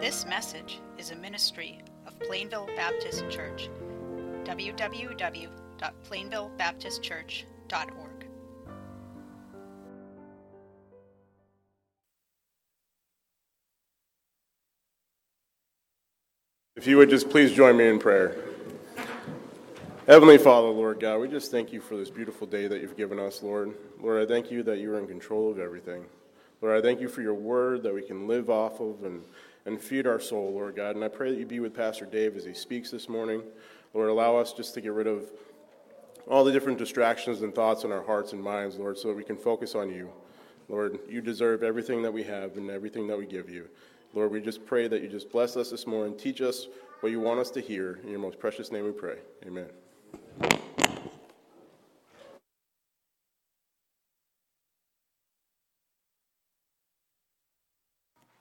This message is a ministry of Plainville Baptist Church. www.plainvillebaptistchurch.org. If you would just please join me in prayer. Heavenly Father, Lord God, we just thank you for this beautiful day that you've given us, Lord. Lord, I thank you that you are in control of everything. Lord, I thank you for your word that we can live off of and, and feed our soul, Lord God. And I pray that you be with Pastor Dave as he speaks this morning. Lord, allow us just to get rid of all the different distractions and thoughts in our hearts and minds, Lord, so that we can focus on you. Lord, you deserve everything that we have and everything that we give you. Lord, we just pray that you just bless us this morning, teach us what you want us to hear. In your most precious name we pray. Amen.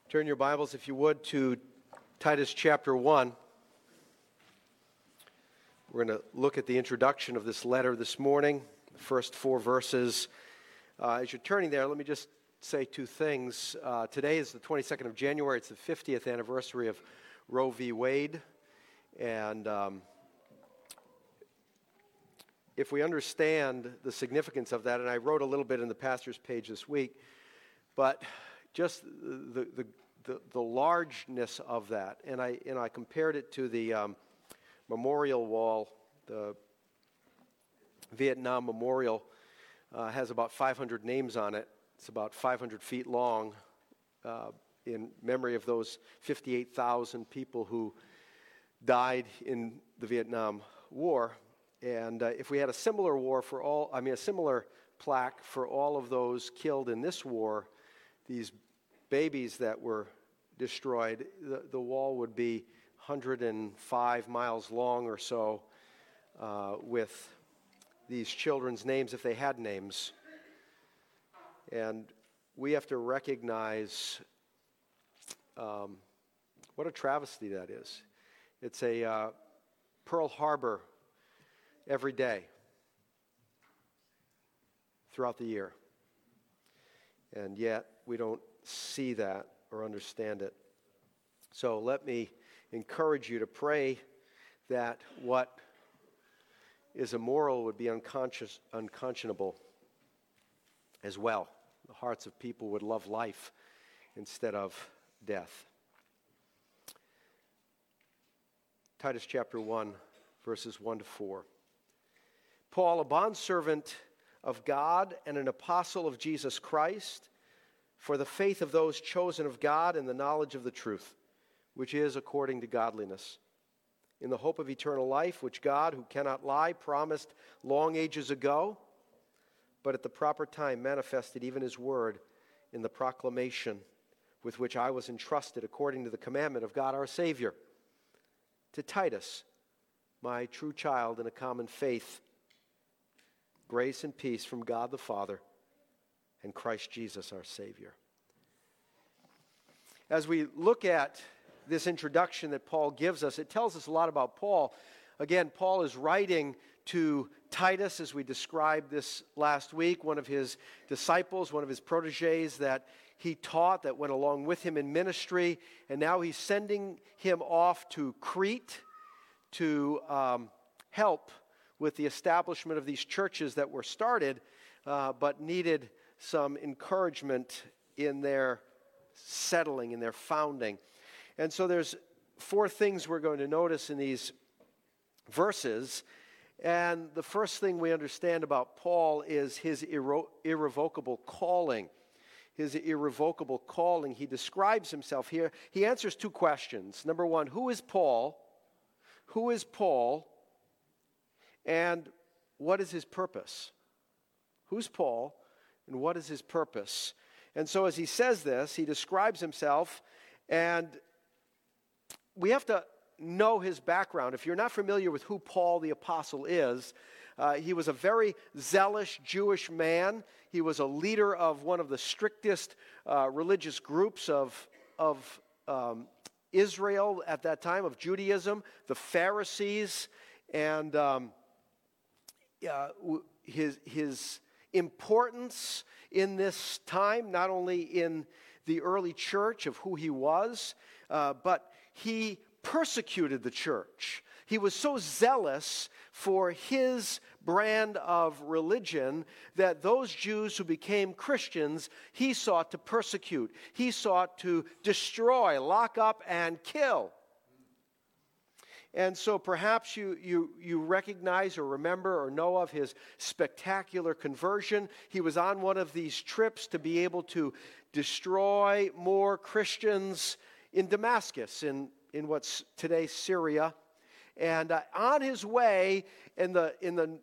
Turn your Bibles, if you would, to Titus chapter 1. We're going to look at the introduction of this letter this morning, the first four verses. Uh, as you're turning there, let me just say two things. Uh, today is the 22nd of January, it's the 50th anniversary of Roe v. Wade. And um, if we understand the significance of that, and I wrote a little bit in the pastor's page this week, but just the, the, the, the largeness of that. And I, and I compared it to the um, memorial wall, the Vietnam Memorial uh, has about 500 names on it. It's about 500 feet long uh, in memory of those 58,000 people who died in the Vietnam War. And uh, if we had a similar war for all, I mean, a similar plaque for all of those killed in this war, these babies that were destroyed, the, the wall would be 105 miles long or so uh, with these children's names if they had names. And we have to recognize um, what a travesty that is. It's a uh, Pearl Harbor every day throughout the year. And yet, we don't see that or understand it. So let me encourage you to pray that what is immoral would be unconscious, unconscionable as well. The hearts of people would love life instead of death. Titus chapter 1, verses 1 to 4. Paul, a bondservant of God and an apostle of Jesus Christ, for the faith of those chosen of God and the knowledge of the truth, which is according to godliness, in the hope of eternal life, which God, who cannot lie, promised long ages ago, but at the proper time manifested even his word in the proclamation with which I was entrusted according to the commandment of God our Savior. To Titus, my true child in a common faith, grace and peace from God the Father and Christ Jesus our Savior. As we look at this introduction that Paul gives us, it tells us a lot about Paul. Again, Paul is writing to Titus, as we described this last week, one of his disciples, one of his proteges that he taught, that went along with him in ministry, and now he's sending him off to Crete to um, help with the establishment of these churches that were started uh, but needed some encouragement in their settling, in their founding. And so there's four things we're going to notice in these verses. And the first thing we understand about Paul is his irre- irrevocable calling. His irrevocable calling. He describes himself here. He answers two questions. Number one, who is Paul? Who is Paul? And what is his purpose? Who's Paul? And what is his purpose? And so, as he says this, he describes himself, and we have to know his background. If you're not familiar with who Paul the Apostle is, uh, he was a very zealous Jewish man. He was a leader of one of the strictest uh, religious groups of, of um, Israel at that time, of Judaism, the Pharisees. And um, uh, his, his importance in this time, not only in the early church of who he was, uh, but he persecuted the church. He was so zealous for his brand of religion that those Jews who became Christians, he sought to persecute. He sought to destroy, lock up, and kill. And so perhaps you, you, you recognize or remember or know of his spectacular conversion. He was on one of these trips to be able to destroy more Christians in Damascus, in, in what's today Syria. And uh, on his way, in the, in the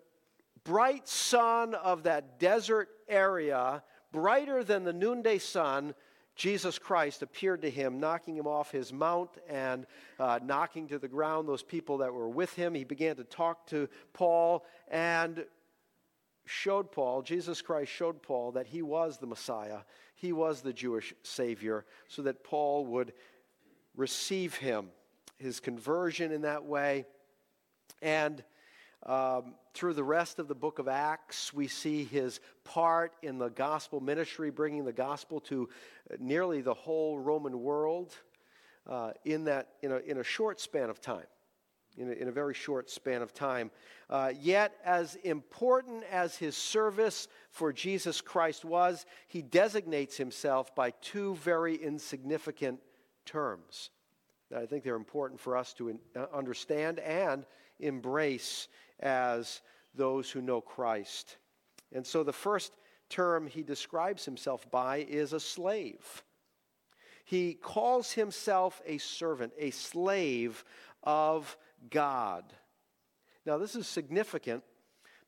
bright sun of that desert area, brighter than the noonday sun, Jesus Christ appeared to him, knocking him off his mount and uh, knocking to the ground those people that were with him. He began to talk to Paul and showed Paul, Jesus Christ showed Paul that he was the Messiah, he was the Jewish Savior, so that Paul would receive him, his conversion in that way. And um, through the rest of the book of Acts, we see his part in the gospel ministry, bringing the gospel to nearly the whole Roman world uh, in, that, in, a, in a short span of time. In a, in a very short span of time. Uh, yet, as important as his service for Jesus Christ was, he designates himself by two very insignificant terms that I think they're important for us to in, uh, understand and embrace as those who know Christ. And so the first term he describes himself by is a slave. He calls himself a servant, a slave of God. Now, this is significant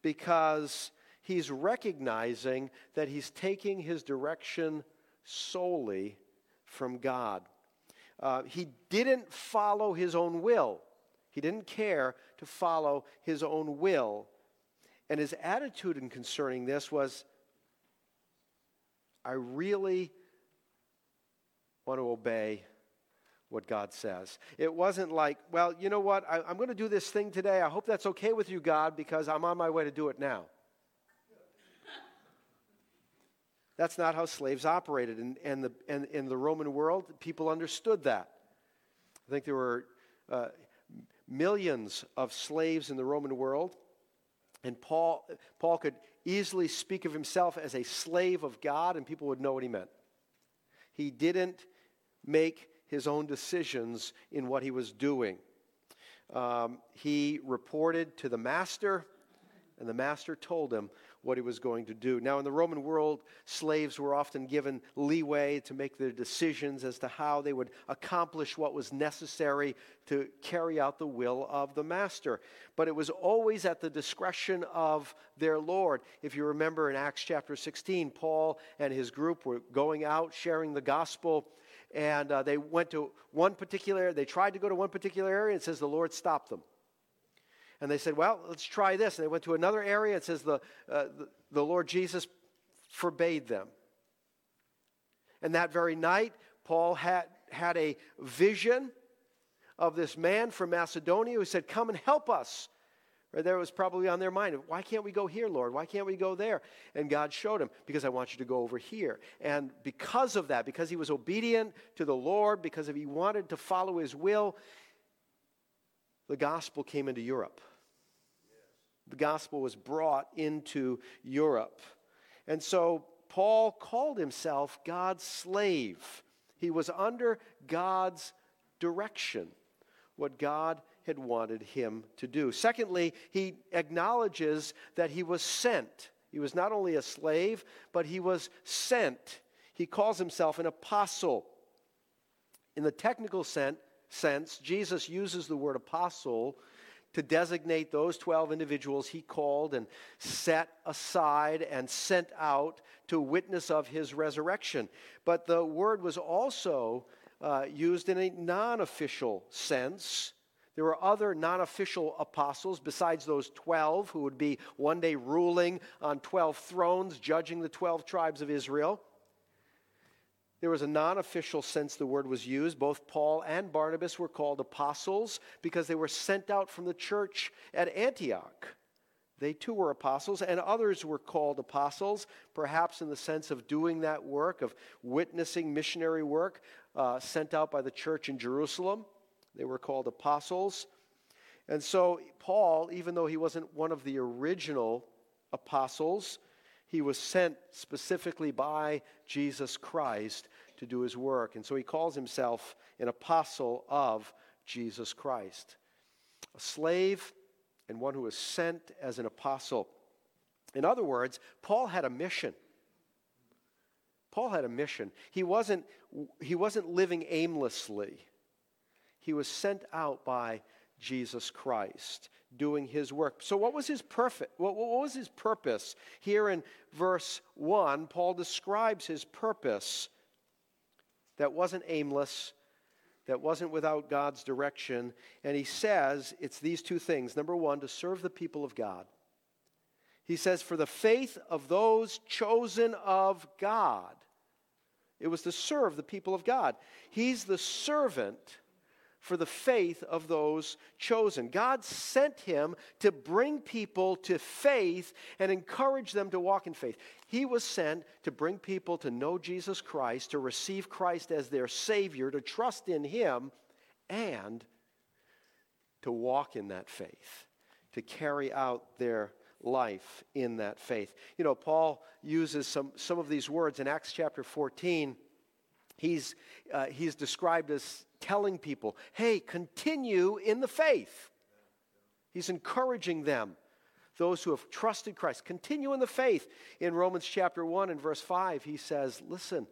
because he's recognizing that he's taking his direction solely from God. Uh, he didn't follow his own will. He didn't care to follow his own will. And his attitude in concerning this was I really want to obey what God says. It wasn't like, well, you know what? I, am going to do this thing today. I hope that's okay with you, God, because I'm on my way to do it now. That's not how slaves operated. And, and, the, and in the Roman world, people understood that. I think there were uh, millions of slaves in the Roman world. And Paul, Paul could easily speak of himself as a slave of God, and people would know what he meant. He didn't make his own decisions in what he was doing. Um, he reported to the master, and the master told him what he was going to do. Now, in the Roman world, slaves were often given leeway to make their decisions as to how they would accomplish what was necessary to carry out the will of the master. But it was always at the discretion of their Lord. If you remember in Acts chapter 16, Paul and his group were going out sharing the gospel. And uh, they went to one particular, they tried to go to one particular area, and it says the Lord stopped them. And they said, well, let's try this. And they went to another area. It says the, uh, the, Lord Jesus forbade them. And that very night, Paul had, had a vision of this man from Macedonia who said, Come and help us. Or there was probably on their mind, Why can't we go here, Lord? Why can't we go there? And God showed him, Because I want you to go over here. And because of that, because he was obedient to the Lord, because if he wanted to follow his will, the gospel came into Europe. The gospel was brought into Europe. And so Paul called himself God's slave. He was under God's direction, what God had wanted him to do. Secondly, he acknowledges that he was sent. He was not only a slave, but he was sent. He calls himself an apostle. In the technical sense, Jesus uses the word apostle to designate those 12 individuals he called and set aside and sent out to witness of his resurrection. But the word was also uh, used in a non official sense. There were other non official apostles besides those 12 who would be one day ruling on 12 thrones, judging the 12 tribes of Israel. There was a non official sense the word was used. Both Paul and Barnabas were called apostles because they were sent out from the church at Antioch They too were apostles, and others were called apostles, perhaps in the sense of doing that work, of witnessing missionary work uh, sent out by the church in Jerusalem. They were called apostles. And so, Paul, even though he wasn't one of the original apostles, he was sent specifically by Jesus Christ to do his work. And so he calls himself an apostle of Jesus Christ. A slave and one who was sent as an apostle. In other words, Paul had a mission. Paul had a mission. He wasn't, he wasn't living aimlessly. He was sent out by Jesus Christ doing his work. So what was his perfect what, what was his purpose? Here in verse 1, Paul describes his purpose that wasn't aimless, that wasn't without God's direction, and he says it's these two things. Number 1, to serve the people of God. He says for the faith of those chosen of God. It was to serve the people of God. He's the servant for the faith of those chosen. God sent him to bring people to faith and encourage them to walk in faith. He was sent to bring people to know Jesus Christ, to receive Christ as their Savior, to trust in Him, and to walk in that faith, to carry out their life in that faith. You know, Paul uses some, some of these words in Acts chapter 14. He's, uh, he's described as telling people, hey, continue in the faith. He's encouraging them, those who have trusted Christ, continue in the faith. In Romans chapter 1 and verse 5, he says, listen,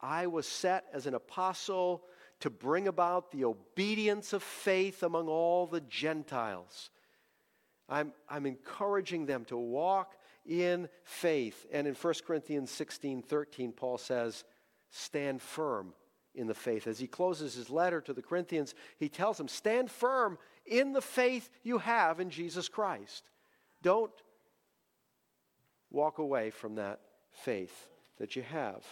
I was set as an apostle to bring about the obedience of faith among all the Gentiles. I'm, I'm encouraging them to walk in faith. And in 1 Corinthians 16 13, Paul says, Stand firm in the faith. As he closes his letter to the Corinthians, he tells them, Stand firm in the faith you have in Jesus Christ. Don't walk away from that faith that you have.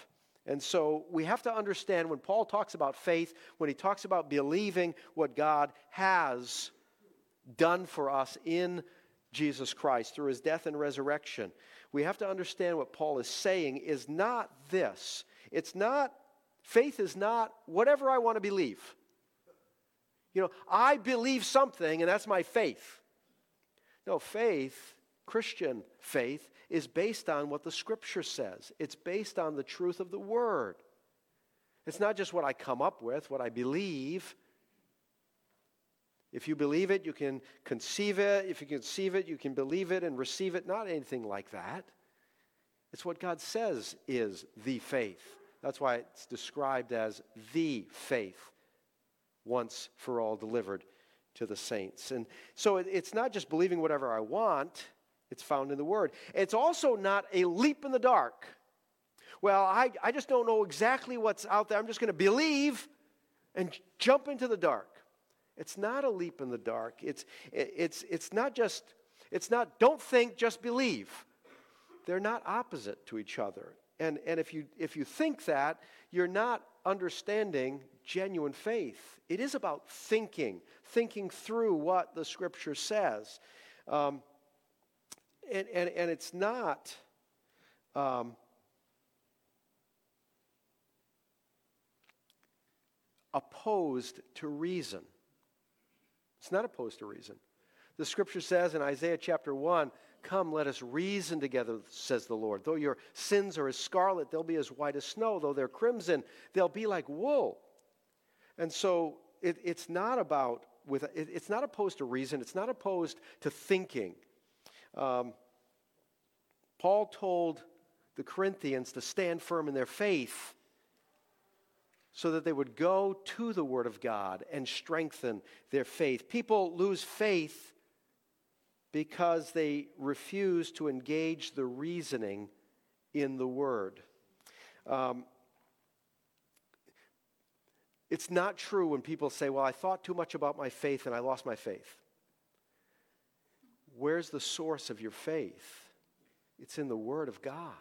And so we have to understand when Paul talks about faith, when he talks about believing what God has done for us in Jesus Christ through his death and resurrection, we have to understand what Paul is saying is not this. It's not Faith is not whatever I want to believe. You know, I believe something and that's my faith. No, faith, Christian faith, is based on what the scripture says, it's based on the truth of the word. It's not just what I come up with, what I believe. If you believe it, you can conceive it. If you conceive it, you can believe it and receive it. Not anything like that. It's what God says is the faith. That's why it's described as the faith once for all delivered to the saints. And so it's not just believing whatever I want, it's found in the Word. It's also not a leap in the dark. Well, I, I just don't know exactly what's out there. I'm just going to believe and jump into the dark. It's not a leap in the dark. It's, it's, it's not just, it's not don't think, just believe. They're not opposite to each other. And, and if, you, if you think that, you're not understanding genuine faith. It is about thinking, thinking through what the scripture says. Um, and, and, and it's not. Um, opposed to reason. It's not opposed to reason. The scripture says in Isaiah chapter 1 Come, let us reason together, says the Lord. Though your sins are as scarlet, they'll be as white as snow. Though they're crimson, they'll be like wool. And so it, it's not about with it, it's not opposed to reason. It's not opposed to thinking. Um, Paul told the Corinthians to stand firm in their faith so that they would go to the Word of God and strengthen their faith. People lose faith because they refuse to engage the reasoning in the Word. Um, it's not true when people say, Well, I thought too much about my faith and I lost my faith. Where's the source of your faith? It's in the Word of God.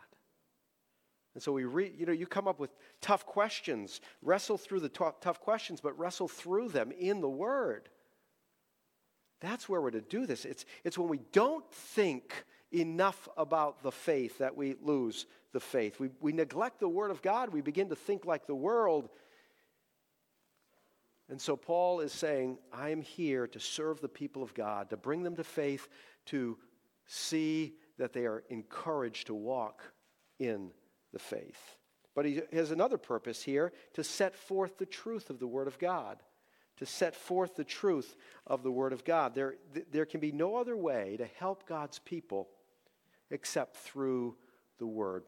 And so we read, you know, you come up with tough questions, wrestle through the tough questions, but wrestle through them in the Word. That's where we're to do this. It's, it's when we don't think enough about the faith that we lose the faith. We, we neglect the Word of God. We begin to think like the world. And so Paul is saying, I am here to serve the people of God, to bring them to faith, to see that they are encouraged to walk in the faith. But he has another purpose here to set forth the truth of the Word of God. To set forth the truth of the Word of God. There, there can be no other way to help God's people except through the Word.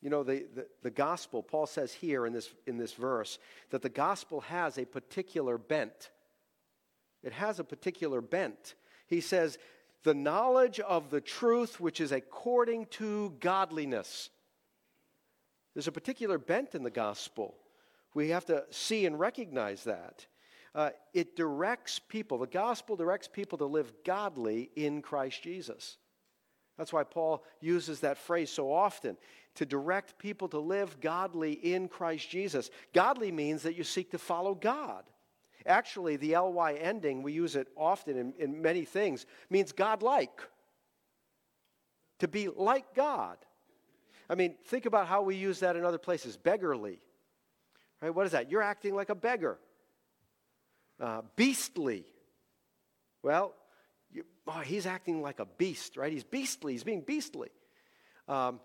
You know, the, the, the, gospel, Paul says here in this, in this verse, that the gospel has a particular bent. It has a particular bent. He says, the knowledge of the truth which is according to godliness. There's a particular bent in the gospel. We have to see and recognize that. Uh, it directs people, the gospel directs people to live godly in Christ Jesus. That's why Paul uses that phrase so often to direct people to live godly in Christ Jesus. Godly means that you seek to follow God. Actually, the ly ending, we use it often in, in many things, means God-like. To be like God. I mean, think about how we use that in other places. Beggarly. Right? What is that? You're acting like a beggar. Uh, beastly. Well, you, oh, he's acting like a beast, right? He's beastly. He's being beastly. Um,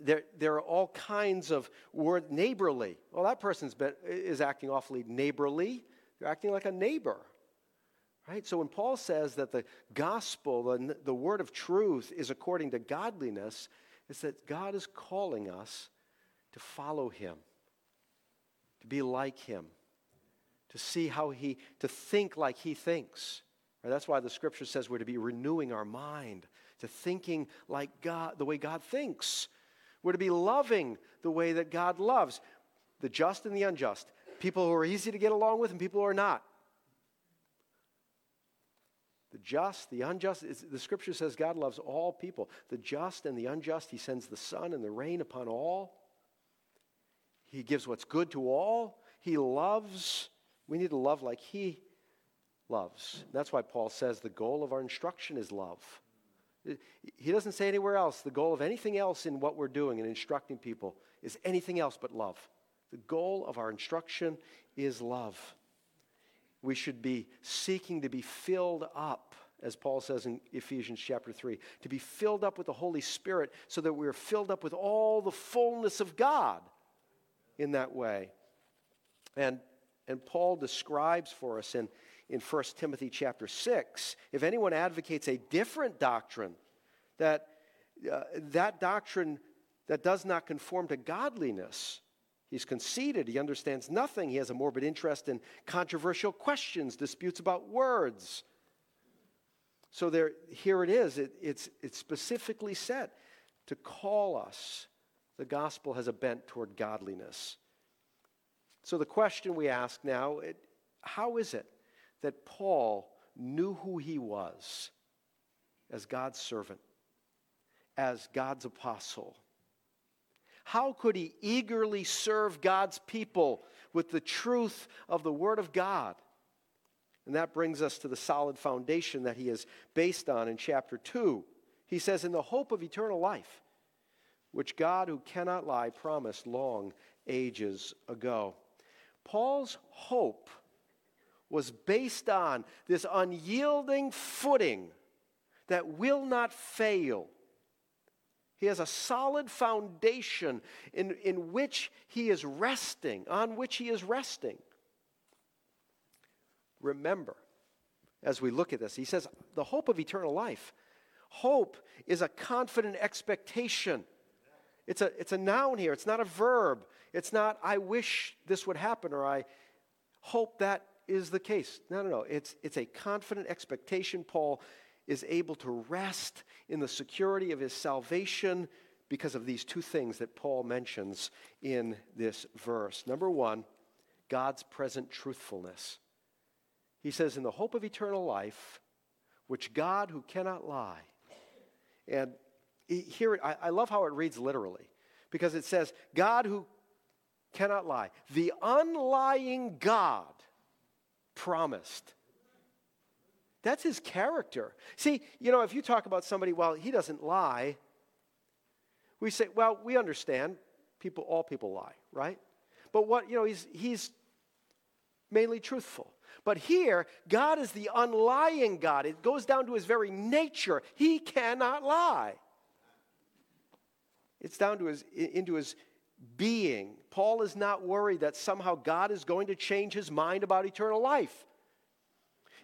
there, there are all kinds of word neighborly. Well, that person's been, is acting awfully neighborly. They're acting like a neighbor. Right? So when Paul says that the gospel, the, the word of truth, is according to godliness, it's that God is calling us to follow him, to be like him, to see how he, to think like he thinks. Right? That's why the scripture says we're to be renewing our mind to thinking like God, the way God thinks. We're to be loving the way that God loves the just and the unjust, people who are easy to get along with and people who are not. The just, the unjust, the scripture says God loves all people. The just and the unjust, He sends the sun and the rain upon all. He gives what's good to all. He loves. We need to love like He loves. That's why Paul says the goal of our instruction is love. He doesn't say anywhere else the goal of anything else in what we're doing and instructing people is anything else but love. The goal of our instruction is love. We should be seeking to be filled up, as Paul says in Ephesians chapter 3, to be filled up with the Holy Spirit so that we're filled up with all the fullness of God in that way. And, and Paul describes for us in in 1 Timothy chapter 6. If anyone advocates a different doctrine, that, uh, that doctrine that does not conform to godliness, he's conceited, he understands nothing, he has a morbid interest in controversial questions, disputes about words. So there, here it is. It, it's, it's specifically set to call us. The gospel has a bent toward godliness. So the question we ask now, it, how is it that Paul knew who he was as God's servant, as God's apostle. How could he eagerly serve God's people with the truth of the Word of God? And that brings us to the solid foundation that he is based on in chapter 2. He says, In the hope of eternal life, which God, who cannot lie, promised long ages ago. Paul's hope was based on this unyielding footing that will not fail. He has a solid foundation in, in which he is resting, on which he is resting. Remember, as we look at this, he says, the hope of eternal life. Hope is a confident expectation. It's a, it's a noun here, it's not a verb. It's not, I wish this would happen or I hope that is the case. No, no, no. It's, it's a confident expectation. Paul is able to rest in the security of his salvation because of these two things that Paul mentions in this verse. Number one, God's present truthfulness. He says, In the hope of eternal life, which God who cannot lie. And here, I, I love how it reads literally, because it says, God who cannot lie, the unlying God promised. That's his character. See, you know, if you talk about somebody, well, he doesn't lie, we say, well, we understand people, all people lie, right? But what, you know, he's, he's mainly truthful. But here, God is the unlying God. It goes down to his very nature. He cannot lie. It's down to his, into his being. Paul is not worried that somehow God is going to change his mind about eternal life.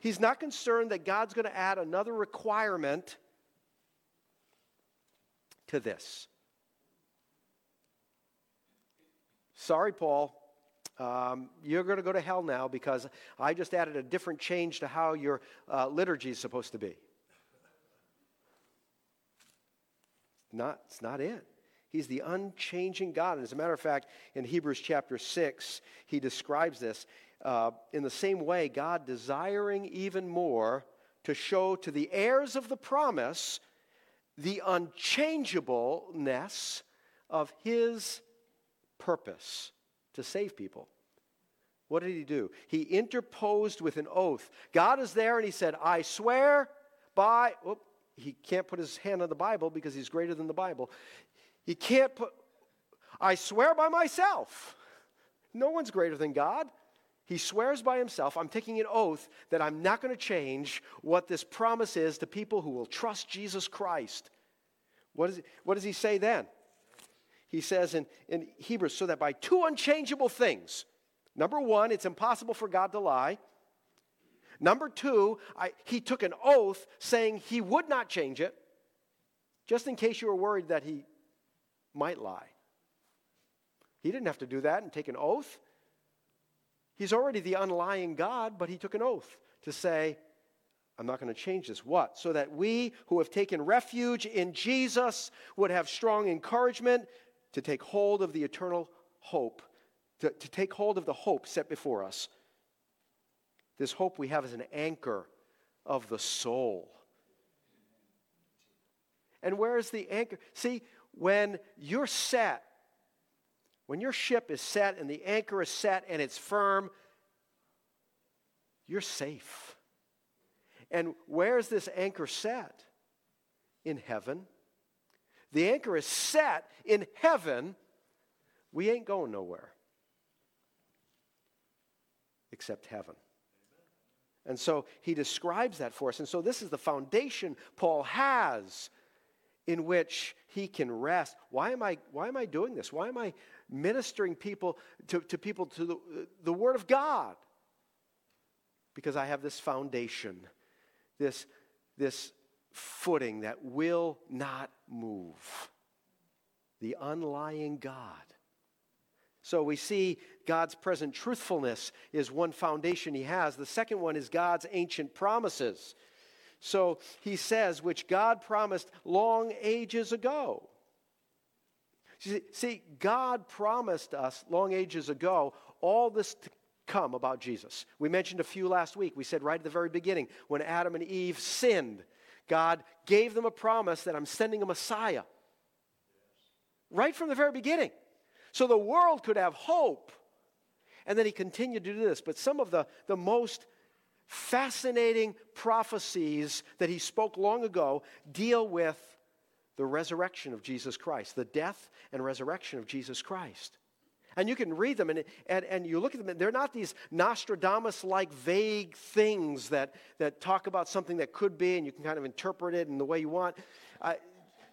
He's not concerned that God's going to add another requirement to this. Sorry, Paul. Um, you're going to go to hell now because I just added a different change to how your uh, liturgy is supposed to be. Not, it's not it. He's the unchanging God. And as a matter of fact, in Hebrews chapter 6, he describes this uh, in the same way, God desiring even more to show to the heirs of the promise the unchangeableness of his purpose to save people. What did he do? He interposed with an oath. God is there and he said, I swear by. Whoop, he can't put his hand on the Bible because he's greater than the Bible. He can't put, I swear by myself. No one's greater than God. He swears by himself, I'm taking an oath that I'm not going to change what this promise is to people who will trust Jesus Christ. What, is, what does he say then? He says in, in Hebrews, so that by two unchangeable things, number one, it's impossible for God to lie. Number two, I, he took an oath saying he would not change it, just in case you were worried that he might lie. He didn't have to do that and take an oath. He's already the unlying God, but he took an oath to say, I'm not going to change this. What? So that we who have taken refuge in Jesus would have strong encouragement to take hold of the eternal hope, to, to take hold of the hope set before us. This hope we have is an anchor of the soul. And where is the anchor? See, when you're set when your ship is set and the anchor is set and it's firm, you're safe. And where's this anchor set? In heaven. The anchor is set in heaven. We ain't going nowhere except heaven. And so he describes that for us. And so this is the foundation Paul has in which he can rest. Why am I, why am I doing this? Why am I ministering people to, to people to the, the Word of God? Because I have this foundation, this, this footing that will not move. The unlying God. So we see God's present truthfulness is one foundation he has. The second one is God's ancient promises. So he says, which God promised long ages ago. See, God promised us long ages ago all this to come about Jesus. We mentioned a few last week. We said right at the very beginning, when Adam and Eve sinned, God gave them a promise that I'm sending a Messiah. Right from the very beginning. So the world could have hope. And then he continued to do this. But some of the, the most fascinating prophecies that he spoke long ago deal with the resurrection of Jesus Christ, the death and resurrection of Jesus Christ. And you can read them and, and, and you look at them, and they're not these Nostradamus like vague things that, that talk about something that could be and you can kind of interpret it in the way you want.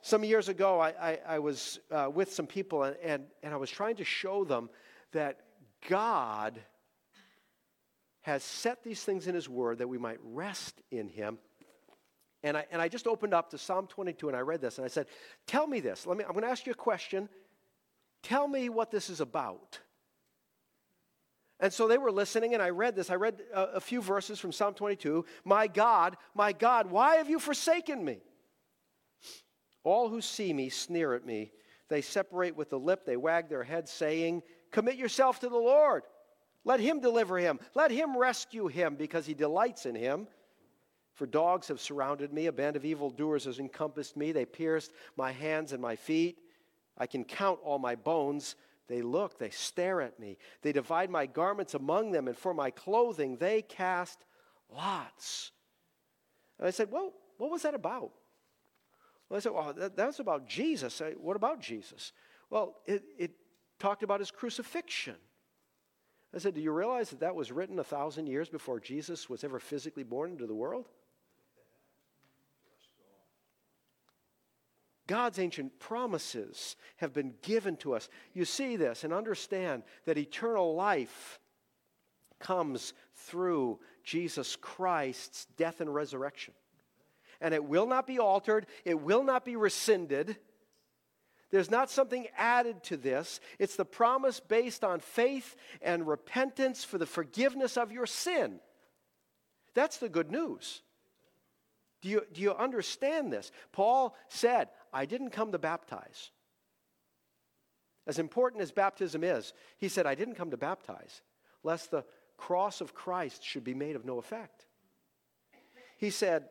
some years ago, I, I, I was uh, with some people and, and, and I was trying to show them that God has set these things in His Word that we might rest in Him. And I, and I just opened up to Psalm 22 and I read this and I said, Tell me this. Let me, I'm going to ask you a question. Tell me what this is about. And so they were listening, and I read this. I read a, a, few verses from Psalm 22. My God, my God, why have you forsaken me? All who see me sneer at me. They separate with the lip, they wag their heads, saying, Commit yourself to the Lord. Let him deliver him. Let him rescue him because he delights in him. For dogs have surrounded me, a band of evildoers has encompassed me. They pierced my hands and my feet. I can count all my bones. They look, they stare at me. They divide my garments among them, and for my clothing they cast lots. And I said, Well, what was that about? Well, I said, Well, that, was about Jesus. I, what about Jesus? Well, it, it talked about his crucifixion. I said, Do you realize that that was written a thousand years before Jesus was ever physically born into the world? God's ancient promises have been given to us. You see this and understand that eternal life comes through Jesus Christ's death and resurrection. And it will not be altered, it will not be rescinded. There's not something added to this. It's the promise based on faith and repentance for the forgiveness of your sin. That's the good news. Do you, do you understand this? Paul said, I didn't come to baptize. As important as baptism is, he said, I didn't come to baptize, lest the cross of Christ should be made of no effect. He said,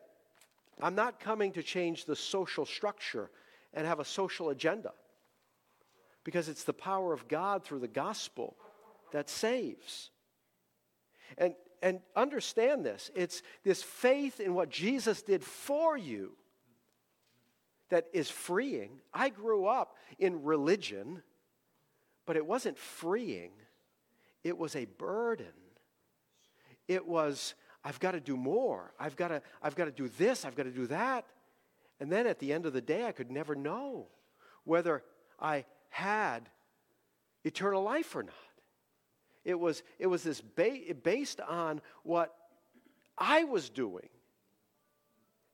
I'm not coming to change the social structure and have a social agenda because it's the power of God through the gospel that saves. And, and understand this it's this faith in what Jesus did for you that is freeing. I grew up in religion, but it wasn't freeing, it was a burden. It was, I've got to do more. I've got to, I've got to do this. I've got to do that. And then at the end of the day, I could never know whether I had eternal life or not. It was, it was this ba- based on what I was doing.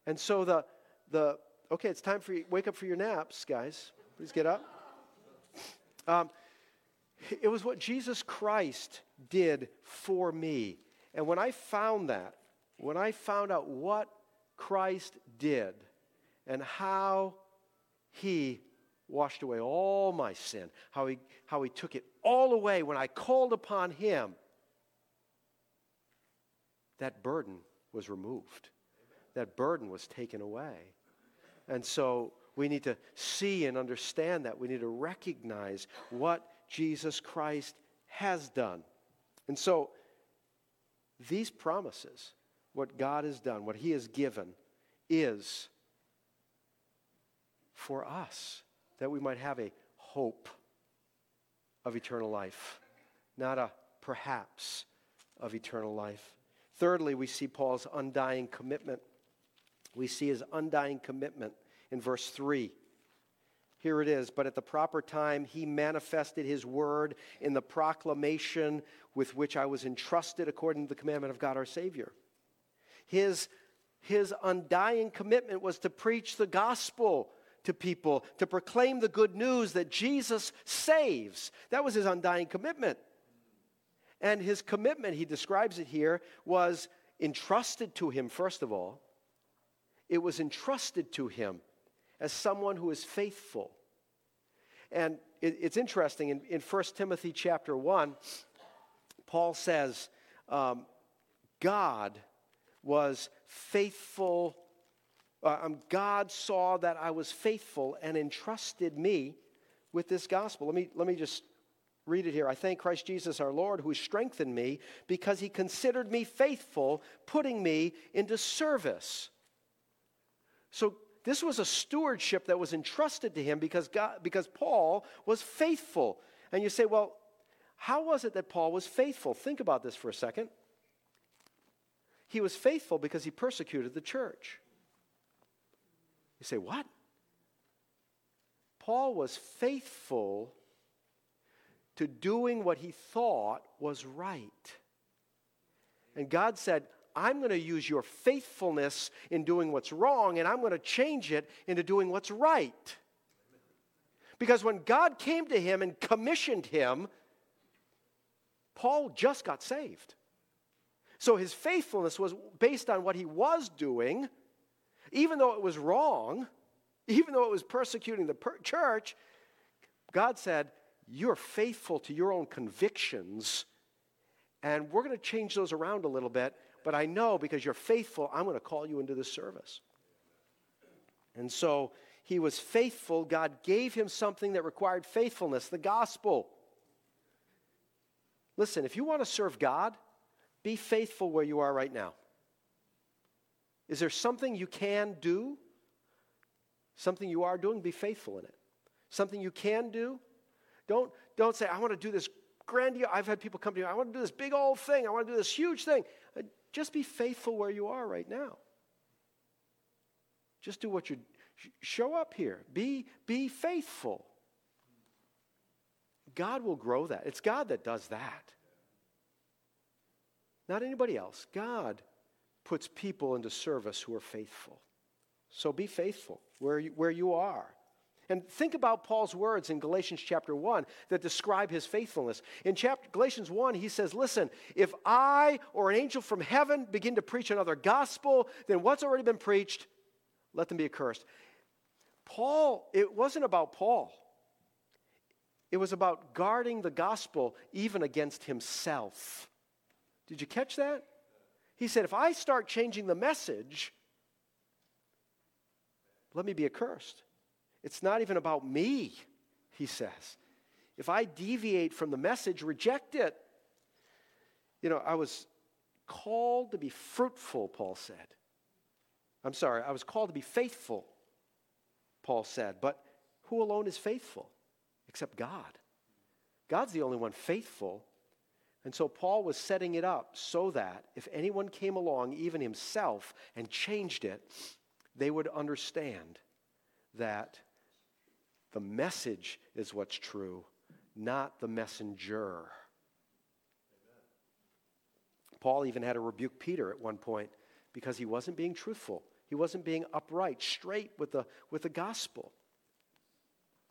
And so the, the okay, it's time for you, wake up for your naps, guys. Please get up. Um, it was what Jesus Christ did for me. And when I found that, when I found out what Christ did and how he washed away all my sin, how he, how he took it all away when I called upon him, that burden was removed. That burden was taken away. And so we need to see and understand that. We need to recognize what Jesus Christ has done. And so these promises, what God has done, what He has given, is for us that we might have a hope of eternal life, not a perhaps of eternal life. Thirdly, we see Paul's undying commitment. We see his undying commitment in verse 3. Here it is. But at the proper time, he manifested his word in the proclamation with which I was entrusted according to the commandment of God our Savior. His, his undying commitment was to preach the gospel to people, to proclaim the good news that Jesus saves. That was his undying commitment. And his commitment, he describes it here, was entrusted to him, first of all. It was entrusted to him as someone who is faithful. And it, it's interesting, in, in 1 Timothy chapter 1, Paul says, um, God was faithful. Uh, um, God saw that I was faithful and entrusted me with this gospel. Let me, let me just read it here. I thank Christ Jesus our Lord who strengthened me because he considered me faithful, putting me into service. So this was a stewardship that was entrusted to him because, God, because Paul was faithful. And you say, well, how was it that Paul was faithful? Think about this for a second. He was faithful because he persecuted the church. You say, what? Paul was faithful to doing what he thought was right. And God said, I'm going to use your faithfulness in doing what's wrong and I'm going to change it into doing what's right. Because when God came to him and commissioned him, Paul just got saved. So his faithfulness was based on what he was doing, even though it was wrong, even though it was persecuting the per- church. God said, You're faithful to your own convictions, and we're going to change those around a little bit but I know because you're faithful, I'm going to call you into this service. And so he was faithful. God gave him something that required faithfulness the gospel. Listen, if you want to serve God, be faithful where you are right now. Is there something you can do? Something you are doing? Be faithful in it. Something you can do? Don't, don't say, I want to do this grandiose. I've had people come to me, I want to do this big old thing. I want to do this huge thing. Uh, just be faithful where you are right now. Just do what you show up here. Be, be faithful. God will grow that. It's God that does that. Not anybody else. God puts people into service who are faithful. So be faithful where you, where you are. And think about Paul's words in Galatians chapter 1 that describe his faithfulness. In chapter, Galatians 1, he says, Listen, if I or an angel from heaven begin to preach another gospel, then what's already been preached, let them be accursed. Paul, it wasn't about Paul. It was about guarding the gospel even against himself. Did you catch that? He said, if I start changing the message, let me be accursed. It's not even about me, he says. If I deviate from the message, reject it. You know, I was called to be fruitful, Paul said. I'm sorry, I was called to be faithful, Paul said. But who alone is faithful except God? God's the only one faithful. And so Paul was setting it up so that if anyone came along, even himself, and changed it, they would understand that the message is what's true, not the messenger. Amen. Paul even had to rebuke Peter at one point because he wasn't being truthful. He wasn't being upright, straight with the, with the gospel.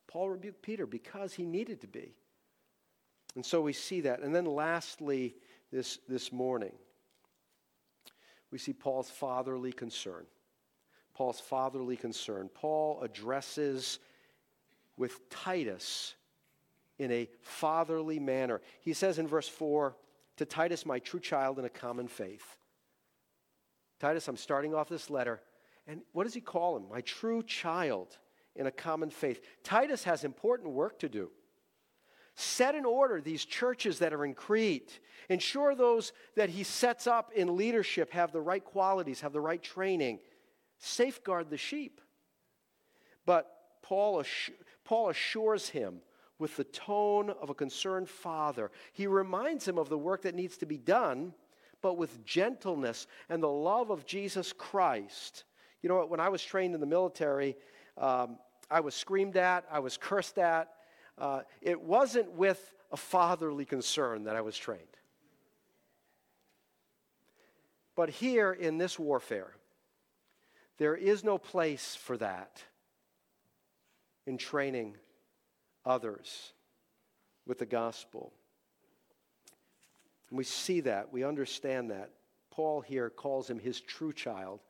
Paul rebuked Peter because he needed to be. And so we see that. And then lastly, this, this morning, we see Paul's fatherly concern. Paul's fatherly concern. Paul addresses with Titus in a fatherly manner. He says in verse 4 to Titus, my true child in a common faith. Titus, I'm starting off this letter and what does he call him? My true child in a common faith. Titus has important work to do. Set in order these churches that are in Crete. Ensure those that he sets up in leadership have the right qualities, have the right training. Safeguard the sheep. But Paul, Paul assures him with the tone of a concerned father. He reminds him of the work that needs to be done, but with gentleness and the love of Jesus Christ you know what? When I was trained in the military, um, I was screamed at, I was cursed at. Uh, it wasn't with a fatherly concern that I was trained. But here in this warfare, there is no place for that in training others with the gospel. And we see that, we understand that. Paul here calls him his true child.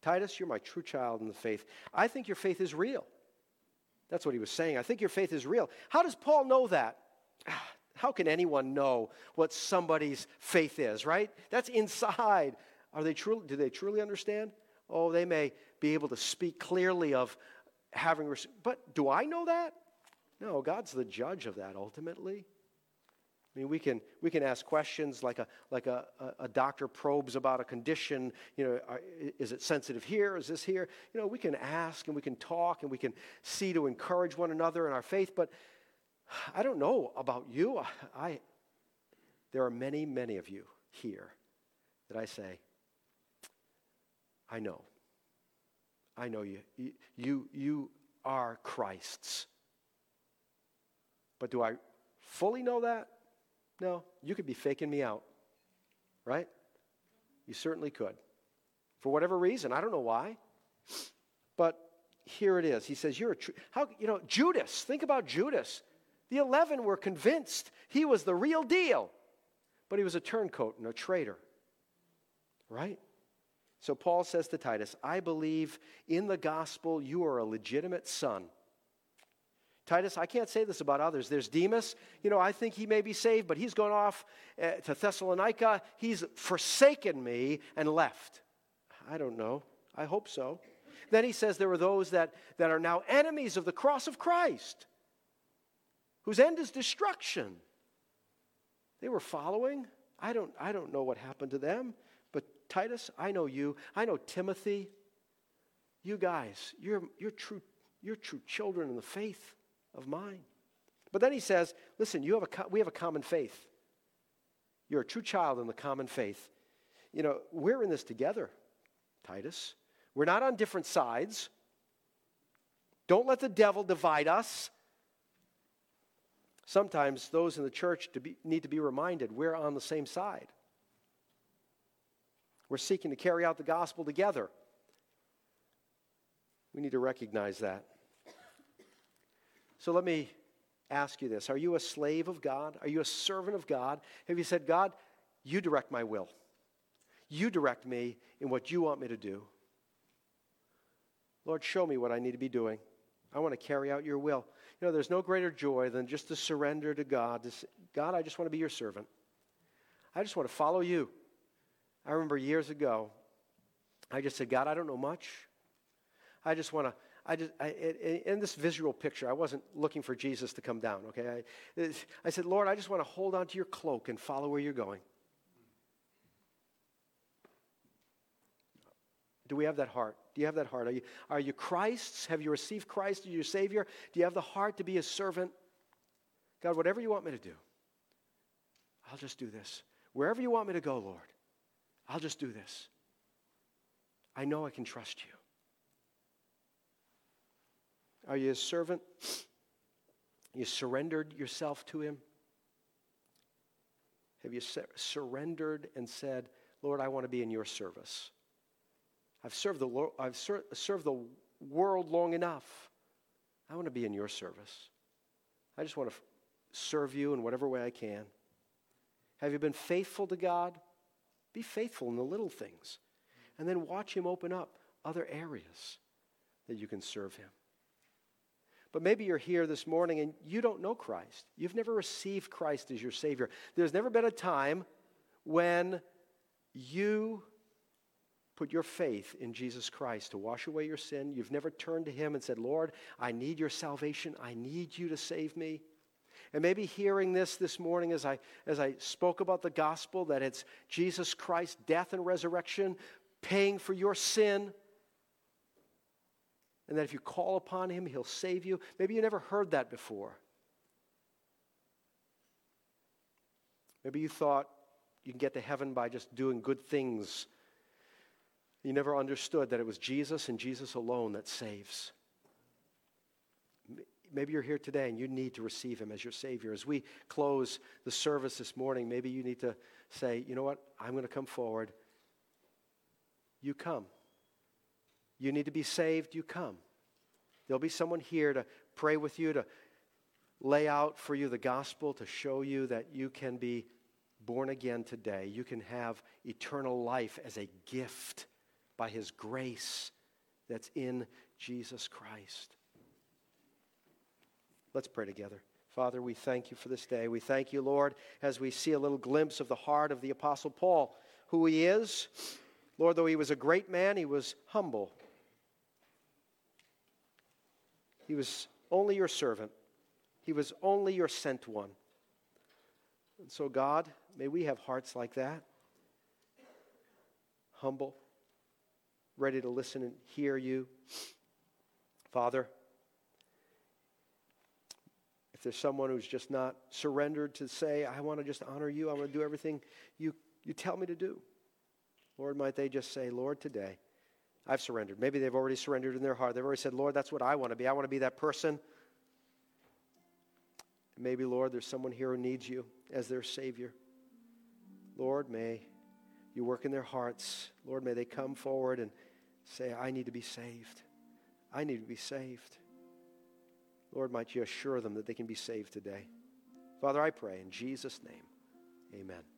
Titus, you're my true child in the faith. I think your faith is real. That's what he was saying. I think your faith is real. How does Paul know that? How can anyone know what somebody's faith is, right? That's inside. Are they truly, do they truly understand? Oh, they may be able to speak clearly of having, received. but do I know that? No, God's the judge of that ultimately. I mean, we can, we can ask questions like, a, like a, a, doctor probes about a condition. You know, are, is it sensitive here? Is this here? You know, we can ask and we can talk and we can see to encourage one another in our faith. But I don't know about you. I, I there are many, many of you here that I say, I know. I know you. You, you are Christ's. But do I fully know that? No, you could be faking me out, right? You certainly could. For whatever reason, I don't know why. But here it is. He says, You're a true. How, you know, Judas, think about Judas. The 11 were convinced he was the real deal, but he was a turncoat and a traitor, right? So Paul says to Titus, I believe in the gospel you are a legitimate son Titus, I can't say this about others. There's Demas. You know, I think he may be saved, but he's gone off uh, to Thessalonica. He's forsaken me and left. I don't know. I hope so. Then he says there are those that, that are now enemies of the cross of Christ, whose end is destruction. They were following. I don't, I don't know what happened to them, But Titus, I know you. I know Timothy. You guys, you're, you're, true, you're true children in the faith of mine. But then he says, listen, you have a, we have a common faith. You're a true child in the common faith. You know, we're in this together, Titus. We're not on different sides. Don't let the devil divide us. Sometimes those in the church to be, need to be reminded we're on the same side. We're seeking to carry out the gospel together. We need to recognize that. So let me ask you this Are you a slave of God? Are you a servant of God? Have you said, God, you direct my will? You direct me in what you want me to do. Lord, show me what I need to be doing. I want to carry out your will. You know, there's no greater joy than just to surrender to God. To say, God, I just want to be your servant. I just want to follow you. I remember years ago, I just said, God, I don't know much. I just want to, I just, I, in this visual picture, I wasn't looking for Jesus to come down, okay? I, I said, Lord, I just want to hold on to your cloak and follow where you're going. Do we have that heart? Do you have that heart? Are you, are you Christ's? Have you received Christ as your Savior? Do you have the heart to be a servant? God, whatever you want me to do, I'll just do this. Wherever you want me to go, Lord, I'll just do this. I know I can trust you. Are you a servant? You surrendered yourself to Him? Have you surrendered and said, Lord, I want to be in your service? I've served the, I've ser- served the world long enough. I want to be in your service. I just want to f- serve you in whatever way I can. Have you been faithful to God? Be faithful in the little things. And then watch Him open up other areas that you can serve Him. But maybe you're here this morning and you don't know Christ. You've never received Christ as your Savior. There's never been a time when you put your faith in Jesus Christ to wash away your sin. You've never turned to Him and said, Lord, I need your salvation. I need you to save me. And maybe hearing this this morning as I, as I spoke about the gospel, that it's Jesus Christ's death and resurrection paying for your sin, and that if you call upon Him, He'll save you. Maybe you never heard that before. Maybe you thought you can get to heaven by just doing good things you never understood that it was Jesus and Jesus alone that saves. Maybe you're here today and you need to receive him as your Savior. As we close the service this morning, maybe you need to say, you know what? I'm going to come forward. You come. You need to be saved, you come. There'll be someone here to pray with you, to lay out for you the gospel, to show you that you can be born again today. You can have eternal life as a gift by his grace that's in Jesus Christ. Let's pray together. Father, we thank you for this day. We thank you, Lord, as we see a little glimpse of the heart of the Apostle Paul, who he is. Lord, though he was a great man, he was humble. He was only your servant, he was only your sent one. And so, God, may we have hearts like that humble, ready to listen and hear you. Father, if there's someone who's just not surrendered to say, I want to just honor you, I want to do everything you, you tell me to do, Lord, might they just say, Lord, today, I've surrendered. Maybe they've already surrendered in their heart. They've already said, Lord, that's what I want to be. I want to be that person. Maybe, Lord, there's someone here who needs you as their Savior. Lord, may you work in their hearts. Lord, may they come forward and say, I need to be saved. I need to be saved. Lord, might you assure them that they can be saved today. Father, I pray in Jesus' name, amen.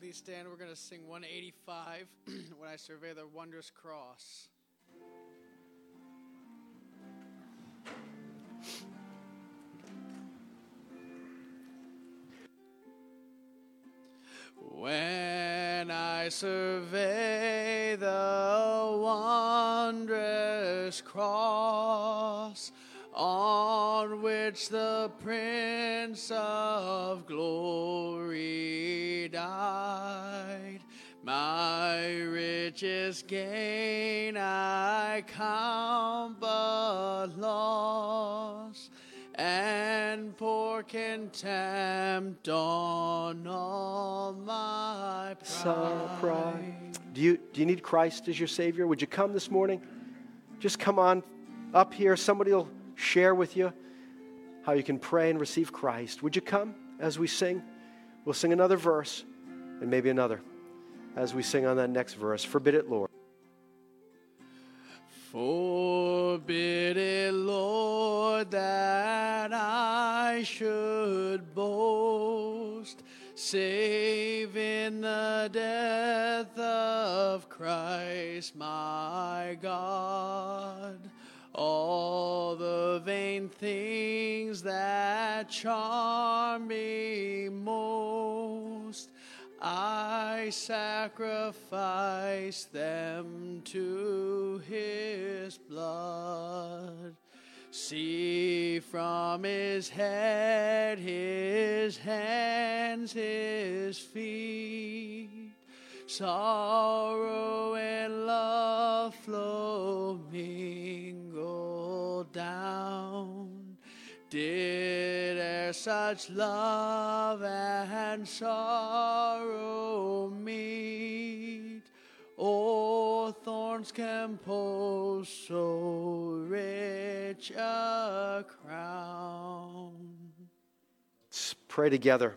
Please stand. We're going to sing 185 when I survey the wondrous cross. When I survey the wondrous cross on which the Prince of Glory died My richest gain I count but loss, and pour contempt on all my pride. Do you, do you need Christ as your Savior? Would you come this morning? Just come on up here. Somebody will share with you how you can pray and receive Christ. Would you come as we sing? We'll sing another verse and maybe another as we sing on that next verse. Forbid it, Lord. Forbid it, Lord, that I should boast, save in the death of Christ my God. All the vain things that charm me most, I sacrifice them to his blood. See from his head, his hands, his feet, sorrow and love flow mingled down. Did e'er such love and sorrow meet? O thorns compose so rich a crown. Let's pray together.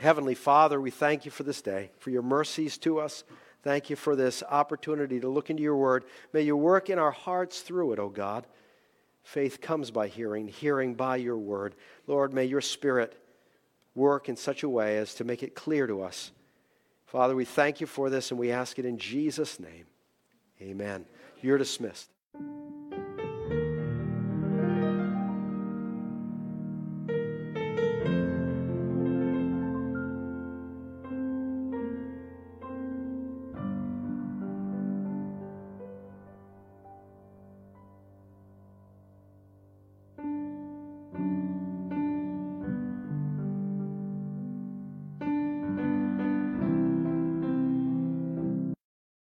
Heavenly Father, we thank you for this day, for your mercies to us. Thank you for this opportunity to look into your word. May you work in our hearts through it, O God. Faith comes by hearing, hearing by your word. Lord, may your spirit work in such a way as to make it clear to us. Father, we thank you for this and we ask it in Jesus' name. Amen. You're dismissed.